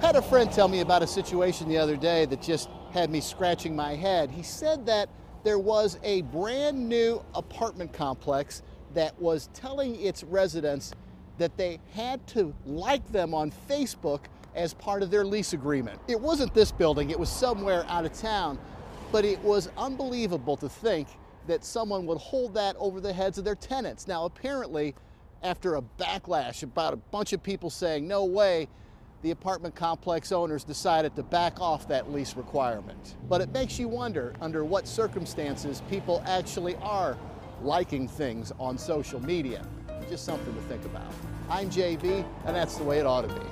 Had a friend tell me about a situation the other day that just had me scratching my head. He said that there was a brand new apartment complex that was telling its residents that they had to like them on Facebook as part of their lease agreement. It wasn't this building, it was somewhere out of town, but it was unbelievable to think that someone would hold that over the heads of their tenants. Now, apparently, after a backlash about a bunch of people saying, no way, the apartment complex owners decided to back off that lease requirement. But it makes you wonder under what circumstances people actually are liking things on social media. Just something to think about. I'm JB, and that's the way it ought to be.